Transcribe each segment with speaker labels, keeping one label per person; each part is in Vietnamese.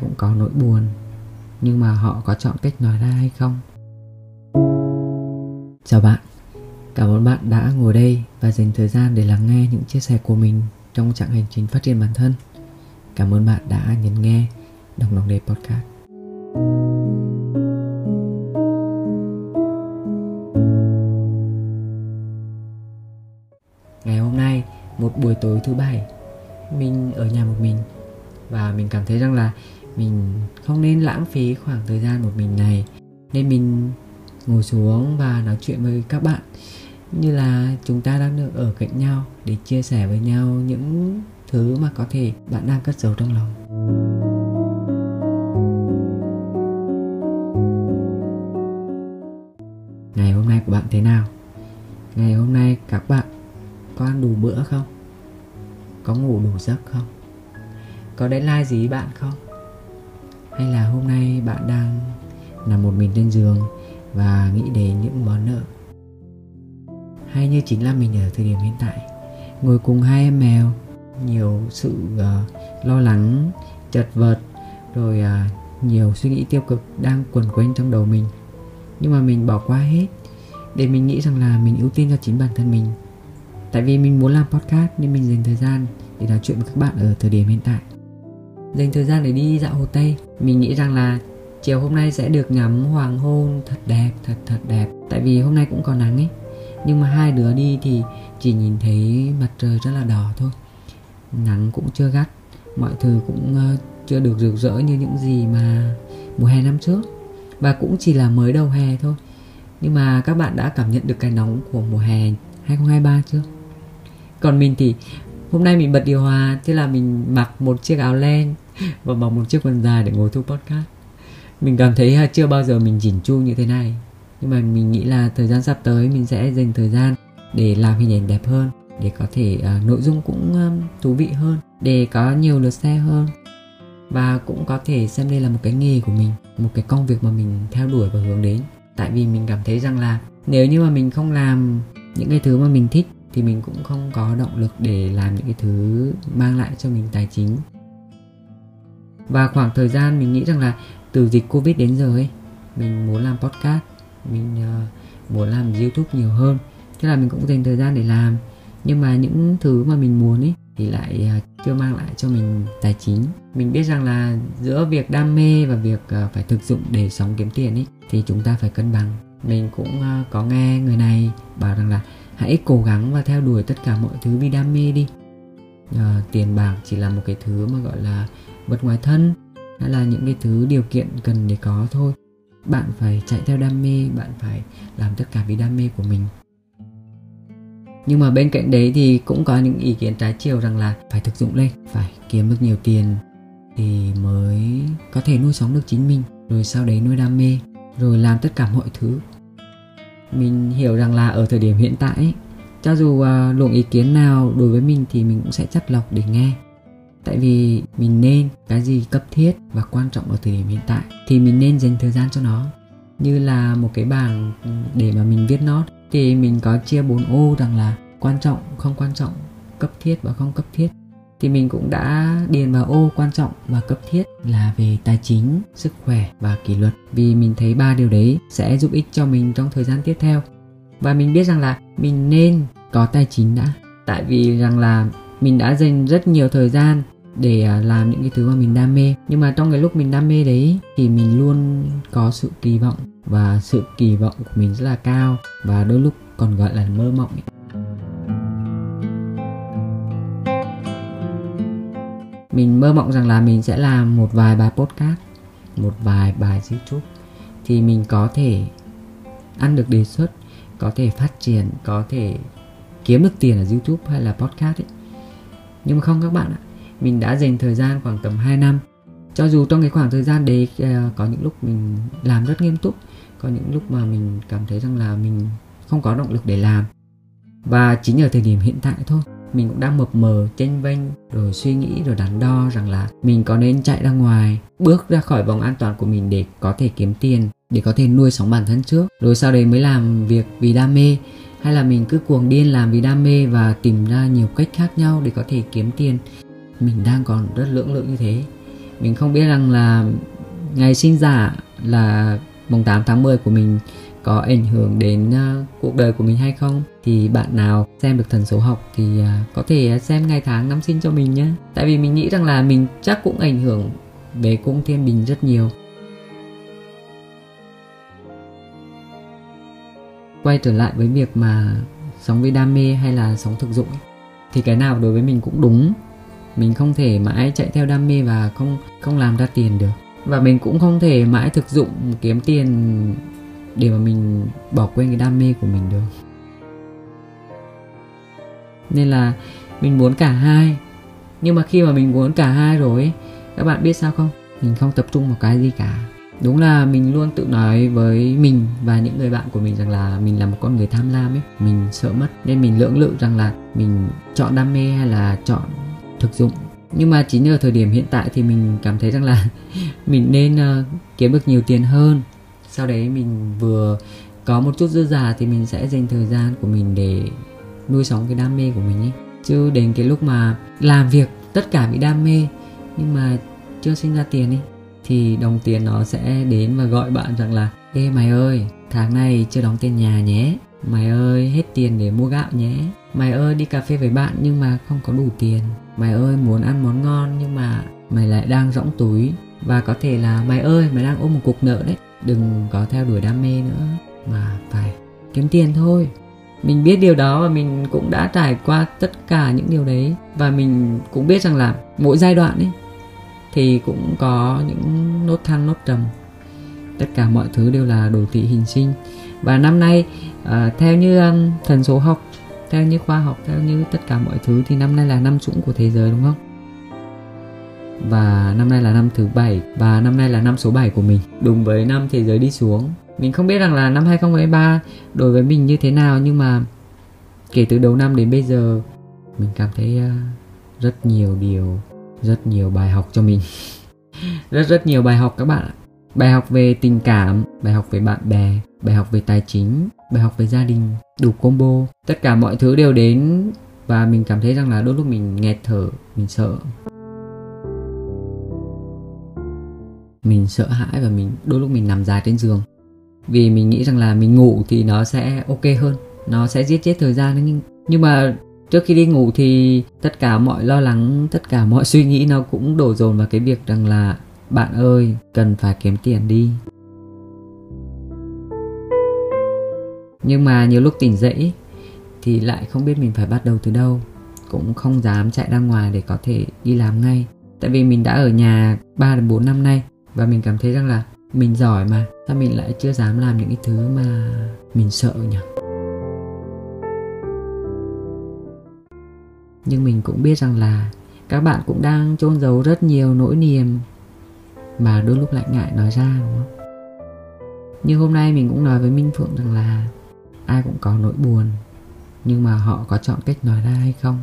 Speaker 1: cũng có nỗi buồn, nhưng mà họ có chọn cách nói ra hay không? Chào bạn, cảm ơn bạn đã ngồi đây và dành thời gian để lắng nghe những chia sẻ của mình trong chặng hành trình phát triển bản thân. Cảm ơn bạn đã nhấn nghe đồng lòng đề podcast. Ngày hôm nay, một buổi tối thứ bảy, mình ở nhà một mình và mình cảm thấy rằng là mình không nên lãng phí khoảng thời gian một mình này. Nên mình ngồi xuống và nói chuyện với các bạn. Như là chúng ta đang được ở cạnh nhau để chia sẻ với nhau những thứ mà có thể bạn đang cất giấu trong lòng. Ngày hôm nay của bạn thế nào? Ngày hôm nay các bạn có ăn đủ bữa không? Có ngủ đủ giấc không? Có deadline gì bạn không? Hay là hôm nay bạn đang nằm một mình trên giường và nghĩ đến những món nợ? Hay như chính là mình ở thời điểm hiện tại ngồi cùng hai em mèo nhiều sự uh, lo lắng chật vật rồi uh, nhiều suy nghĩ tiêu cực đang quẩn quanh trong đầu mình. Nhưng mà mình bỏ qua hết để mình nghĩ rằng là mình ưu tiên cho chính bản thân mình. Tại vì mình muốn làm podcast nên mình dành thời gian để nói chuyện với các bạn ở thời điểm hiện tại dành thời gian để đi dạo hồ tây. Mình nghĩ rằng là chiều hôm nay sẽ được ngắm hoàng hôn thật đẹp, thật thật đẹp. Tại vì hôm nay cũng có nắng ấy. Nhưng mà hai đứa đi thì chỉ nhìn thấy mặt trời rất là đỏ thôi. Nắng cũng chưa gắt. Mọi thứ cũng ờ, chưa được rực rỡ như những gì mà mùa hè năm trước. Và cũng chỉ là mới đầu hè thôi. Nhưng mà các bạn đã cảm nhận được cái nóng của mùa hè 2023 chưa? Còn mình thì hôm nay mình bật điều hòa, thế là mình mặc một chiếc áo len và mặc một chiếc quần dài để ngồi thu podcast. Mình cảm thấy chưa bao giờ mình chỉnh chu như thế này. Nhưng mà mình nghĩ là thời gian sắp tới mình sẽ dành thời gian để làm hình ảnh đẹp hơn để có thể uh, nội dung cũng um, thú vị hơn để có nhiều lượt xe hơn. Và cũng có thể xem đây là một cái nghề của mình một cái công việc mà mình theo đuổi và hướng đến. Tại vì mình cảm thấy rằng là nếu như mà mình không làm những cái thứ mà mình thích thì mình cũng không có động lực để làm những cái thứ mang lại cho mình tài chính và khoảng thời gian mình nghĩ rằng là từ dịch covid đến giờ ấy mình muốn làm podcast mình uh, muốn làm youtube nhiều hơn. Thế là mình cũng dành thời gian để làm. Nhưng mà những thứ mà mình muốn ấy thì lại uh, chưa mang lại cho mình tài chính. Mình biết rằng là giữa việc đam mê và việc uh, phải thực dụng để sống kiếm tiền ấy thì chúng ta phải cân bằng. Mình cũng uh, có nghe người này bảo rằng là hãy cố gắng và theo đuổi tất cả mọi thứ vì đam mê đi. Uh, tiền bạc chỉ là một cái thứ mà gọi là vật ngoài thân hay là những cái thứ điều kiện cần để có thôi. Bạn phải chạy theo đam mê bạn phải làm tất cả vì đam mê của mình. Nhưng mà bên cạnh đấy thì cũng có những ý kiến trái chiều rằng là phải thực dụng lên phải kiếm được nhiều tiền thì mới có thể nuôi sống được chính mình rồi sau đấy nuôi đam mê rồi làm tất cả mọi thứ. Mình hiểu rằng là ở thời điểm hiện tại cho dù uh, luồng ý kiến nào đối với mình thì mình cũng sẽ chắt lọc để nghe tại vì mình nên cái gì cấp thiết và quan trọng ở thời điểm hiện tại thì mình nên dành thời gian cho nó. Như là một cái bảng để mà mình viết nốt thì mình có chia 4 ô rằng là quan trọng không quan trọng cấp thiết và không cấp thiết. Thì mình cũng đã điền vào ô quan trọng và cấp thiết là về tài chính, sức khỏe và kỷ luật. Vì mình thấy ba điều đấy sẽ giúp ích cho mình trong thời gian tiếp theo. Và mình biết rằng là mình nên có tài chính đã. Tại vì rằng là mình đã dành rất nhiều thời gian để à, làm những cái thứ mà mình đam mê nhưng mà trong cái lúc mình đam mê đấy thì mình luôn có sự kỳ vọng và sự kỳ vọng của mình rất là cao và đôi lúc còn gọi là mơ mộng ấy. mình mơ mộng rằng là mình sẽ làm một vài bài podcast, một vài bài youtube thì mình có thể ăn được đề xuất, có thể phát triển, có thể kiếm được tiền ở youtube hay là podcast ấy nhưng mà không các bạn ạ, mình đã dành thời gian khoảng tầm 2 năm. Cho dù trong cái khoảng thời gian đấy ờ, có những lúc mình làm rất nghiêm túc, có những lúc mà mình cảm thấy rằng là mình không có động lực để làm. Và chính ở thời điểm hiện tại thôi, mình cũng đang mập mờ, chênh vênh, rồi suy nghĩ, rồi đắn đo rằng là mình có nên chạy ra ngoài, bước ra khỏi vòng an toàn của mình để có thể kiếm tiền, để có thể nuôi sống bản thân trước. Rồi sau đấy mới làm việc vì đam mê hay là mình cứ cuồng điên làm vì đam mê và tìm ra nhiều cách khác nhau để có thể kiếm tiền. Mình đang còn rất lưỡng lự như thế. Mình không biết rằng là ngày sinh giả là mùng 8 tháng 10 của mình có ảnh hưởng đến uh, cuộc đời của mình hay không? Thì bạn nào xem được thần số học thì uh, có thể xem ngày tháng năm sinh cho mình nhé. Tại vì mình nghĩ rằng là mình chắc cũng ảnh hưởng về cung thiên bình rất nhiều. Quay trở lại với việc mà sống với đam mê hay là sống thực dụng ấy, thì cái nào đối với mình cũng đúng. Mình không thể mãi chạy theo đam mê và không không làm ra tiền được. Và mình cũng không thể mãi thực dụng kiếm tiền để mà mình bỏ quên cái đam mê của mình được. Nên là mình muốn cả hai. Nhưng mà khi mà mình muốn cả hai rồi các bạn biết sao không? Mình không tập trung vào cái gì cả đúng là mình luôn tự nói với mình và những người bạn của mình rằng là mình là một con người tham lam ấy. Mình sợ mất nên mình lưỡng lự rằng là mình chọn đam mê hay là chọn thực dụng. Nhưng mà chính ở thời điểm hiện tại thì mình cảm thấy rằng là mình nên uh, kiếm được nhiều tiền hơn. Sau đấy mình vừa có một chút dư giả thì mình sẽ dành thời gian của mình để nuôi sống cái đam mê của mình ấy. Chứ đến cái lúc mà làm việc tất cả bị đam mê nhưng mà chưa sinh ra tiền ấy thì đồng tiền nó sẽ đến và gọi bạn rằng là, ê, mày ơi, tháng này chưa đóng tiền nhà nhé. Mày ơi, hết tiền để mua gạo nhé. Mày ơi, đi cà phê với bạn nhưng mà không có đủ tiền. Mày ơi, muốn ăn món ngon nhưng mà mày lại đang rỗng túi. Và có thể là, mày ơi, mày đang ôm một cục nợ đấy. Đừng có theo đuổi đam mê nữa, mà phải kiếm tiền thôi. Mình biết điều đó và mình cũng đã trải qua tất cả những điều đấy. Và mình cũng biết rằng là mỗi giai đoạn ấy thì cũng có những nốt thăng nốt trầm. Tất cả mọi thứ đều là đồ thị hình sinh. Và năm nay à, theo như um, thần số học theo như khoa học theo như tất cả mọi thứ thì năm nay là năm sủng của thế giới đúng không? Và năm nay là năm thứ bảy và năm nay là năm số 7 của mình. Đúng với năm thế giới đi xuống. Mình không biết rằng là năm 2023 đối với mình như thế nào nhưng mà kể từ đầu năm đến bây giờ mình cảm thấy uh, rất nhiều điều rất nhiều bài học cho mình. Rất rất nhiều bài học các bạn ạ. Bài học về tình cảm, bài học về bạn bè, bài học về tài chính, bài học về gia đình, đủ combo. Tất cả mọi thứ đều đến và mình cảm thấy rằng là đôi lúc mình nghẹt thở, mình sợ. Mình sợ hãi và mình, đôi lúc mình nằm dài trên giường. Vì mình nghĩ rằng là mình ngủ thì nó sẽ ok hơn, nó sẽ giết chết thời gian nhưng nhưng mà trước khi đi ngủ thì tất cả mọi lo lắng, tất cả mọi suy nghĩ nó cũng đổ dồn vào cái việc rằng là, bạn ơi, cần phải kiếm tiền đi. Nhưng mà nhiều lúc tỉnh dậy thì lại không biết mình phải bắt đầu từ đâu, cũng không dám chạy ra ngoài để có thể đi làm ngay. Tại vì mình đã ở nhà 3 đến 4 năm nay và mình cảm thấy rằng là mình giỏi mà, sao mình lại chưa dám làm những cái thứ mà mình sợ nhỉ? Nhưng mình cũng biết rằng là các bạn cũng đang chôn giấu rất nhiều nỗi niềm mà đôi lúc lại ngại nói ra, đúng không? Như hôm nay mình cũng nói với minh phượng rằng là ai cũng có nỗi buồn, nhưng mà họ có chọn cách nói ra hay không?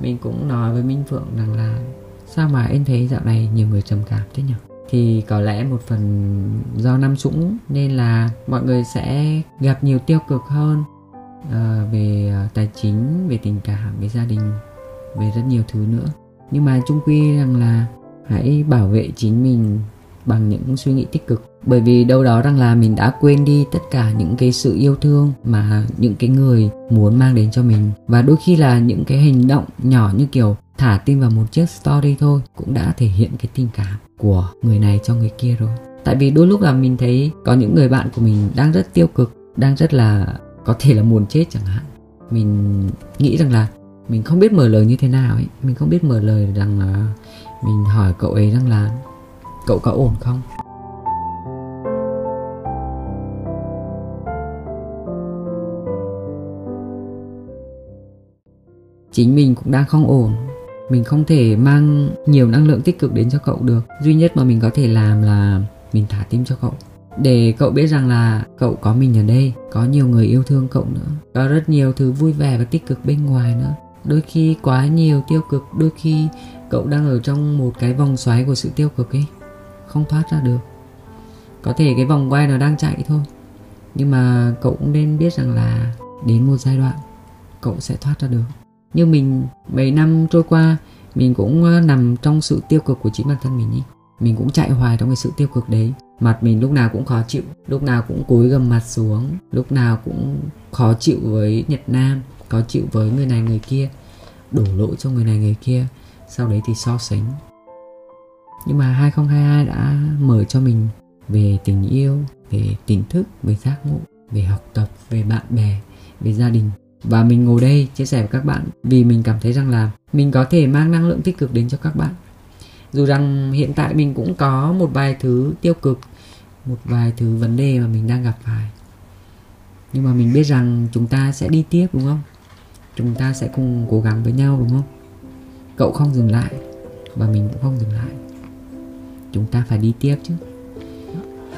Speaker 1: Mình cũng nói với minh phượng rằng là sao mà em thấy dạo này nhiều người trầm cảm thế nhỉ? Thì có lẽ một phần do năm sũng nên là mọi người sẽ gặp nhiều tiêu cực hơn uh, về ờ, tài chính về tình cảm về gia đình về rất nhiều thứ nữa. Nhưng mà chung quy rằng là hãy bảo vệ chính mình bằng những suy nghĩ tích cực. Bởi vì đâu đó rằng là mình đã quên đi tất cả những cái sự yêu thương mà những cái người muốn mang đến cho mình. Và đôi khi là những cái hành động nhỏ như kiểu thả tin vào một chiếc story thôi cũng đã thể hiện cái tình cảm của người này cho người kia rồi. Tại vì đôi lúc là mình thấy có những người bạn của mình đang rất tiêu cực, đang rất là có thể là muốn chết chẳng hạn. Mình nghĩ rằng là mình không biết mở lời như thế nào ấy. Mình không biết mở lời rằng là mình hỏi cậu ấy rằng là cậu có ổn không? Chính mình cũng đang không ổn mình không thể mang nhiều năng lượng tích cực đến cho cậu được. Duy nhất mà mình có thể làm là mình thả tim cho cậu. Để cậu biết rằng là cậu có mình ở đây, có nhiều người yêu thương cậu nữa, có rất nhiều thứ vui vẻ và tích cực bên ngoài nữa. Đôi khi quá nhiều tiêu cực, đôi khi cậu đang ở trong một cái vòng xoáy của sự tiêu cực ấy, không thoát ra được. Có thể cái vòng quay nó đang chạy thôi, nhưng mà cậu cũng nên biết rằng là đến một giai đoạn, cậu sẽ thoát ra được như mình, mấy năm trôi qua, mình cũng ờ, nằm trong sự tiêu cực của chính bản thân mình ý. Mình cũng chạy hoài trong cái sự tiêu cực đấy. Mặt mình lúc nào cũng khó chịu, lúc nào cũng cúi gầm mặt xuống, lúc nào cũng khó chịu với nhật nam, khó chịu với người này người kia, đổ lỗi cho người này người kia, sau đấy thì so sánh. Nhưng mà 2022 đã mở cho mình về tình yêu, về tỉnh thức, về giác ngộ, về học tập, về bạn bè, về gia đình và mình ngồi đây chia sẻ với các bạn vì mình cảm thấy rằng là mình có thể mang năng lượng tích cực đến cho các bạn. Dù rằng hiện tại mình cũng có một vài thứ tiêu cực, một vài thứ vấn đề mà mình đang gặp phải. Nhưng mà mình biết rằng chúng ta sẽ đi tiếp, đúng không? Chúng ta sẽ cùng cố gắng với nhau, đúng không? Cậu không dừng lại và mình cũng không dừng lại. Chúng ta phải đi tiếp chứ.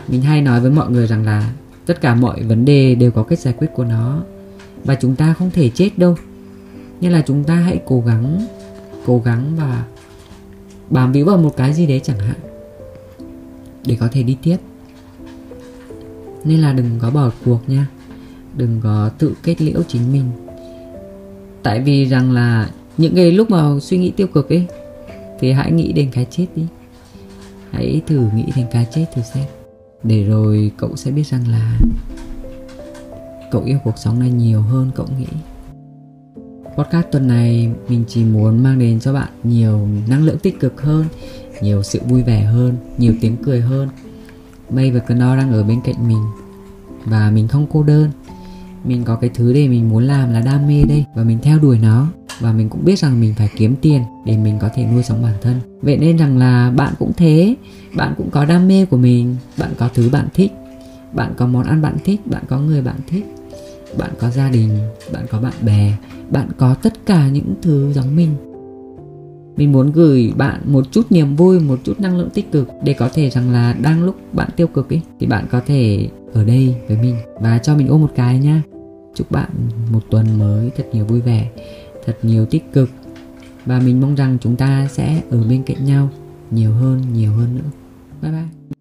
Speaker 1: Mình hay nói với mọi người rằng là tất cả mọi vấn đề đều có cách giải quyết của nó và chúng ta không thể chết đâu. Nên là chúng ta hãy cố gắng cố gắng và bám víu vào một cái gì đấy chẳng hạn, để có thể đi tiếp. Nên là đừng có bỏ cuộc nha. Đừng có tự kết liễu chính mình. Tại vì rằng là những cái lúc mà suy nghĩ tiêu cực ấy, thì hãy nghĩ đến cái chết đi. Hãy thử nghĩ đến cái chết thử xem. Để rồi cậu sẽ biết rằng là cậu yêu cuộc sống này nhiều hơn cậu nghĩ. Podcast tuần này mình chỉ muốn mang đến cho bạn nhiều năng lượng tích cực hơn, nhiều sự vui vẻ hơn, nhiều tiếng cười hơn. May và Cano đang ở bên cạnh mình và mình không cô đơn. Mình có cái thứ để mình muốn làm là đam mê đây và mình theo đuổi nó và mình cũng biết rằng mình phải kiếm tiền để mình có thể nuôi sống bản thân. Vậy nên rằng là bạn cũng thế, bạn cũng có đam mê của mình, bạn có thứ bạn thích, bạn có món ăn bạn thích, bạn có người bạn thích bạn có gia đình, bạn có bạn bè, bạn có tất cả những thứ giống mình. Mình muốn gửi bạn một chút niềm vui, một chút năng lượng tích cực để có thể rằng là đang lúc bạn tiêu cực ấy thì bạn có thể ở đây với mình và cho mình ôm một cái nhá. Chúc bạn một tuần mới thật nhiều vui vẻ, thật nhiều tích cực. Và mình mong rằng chúng ta sẽ ở bên cạnh nhau nhiều hơn nhiều hơn nữa. Bye bye.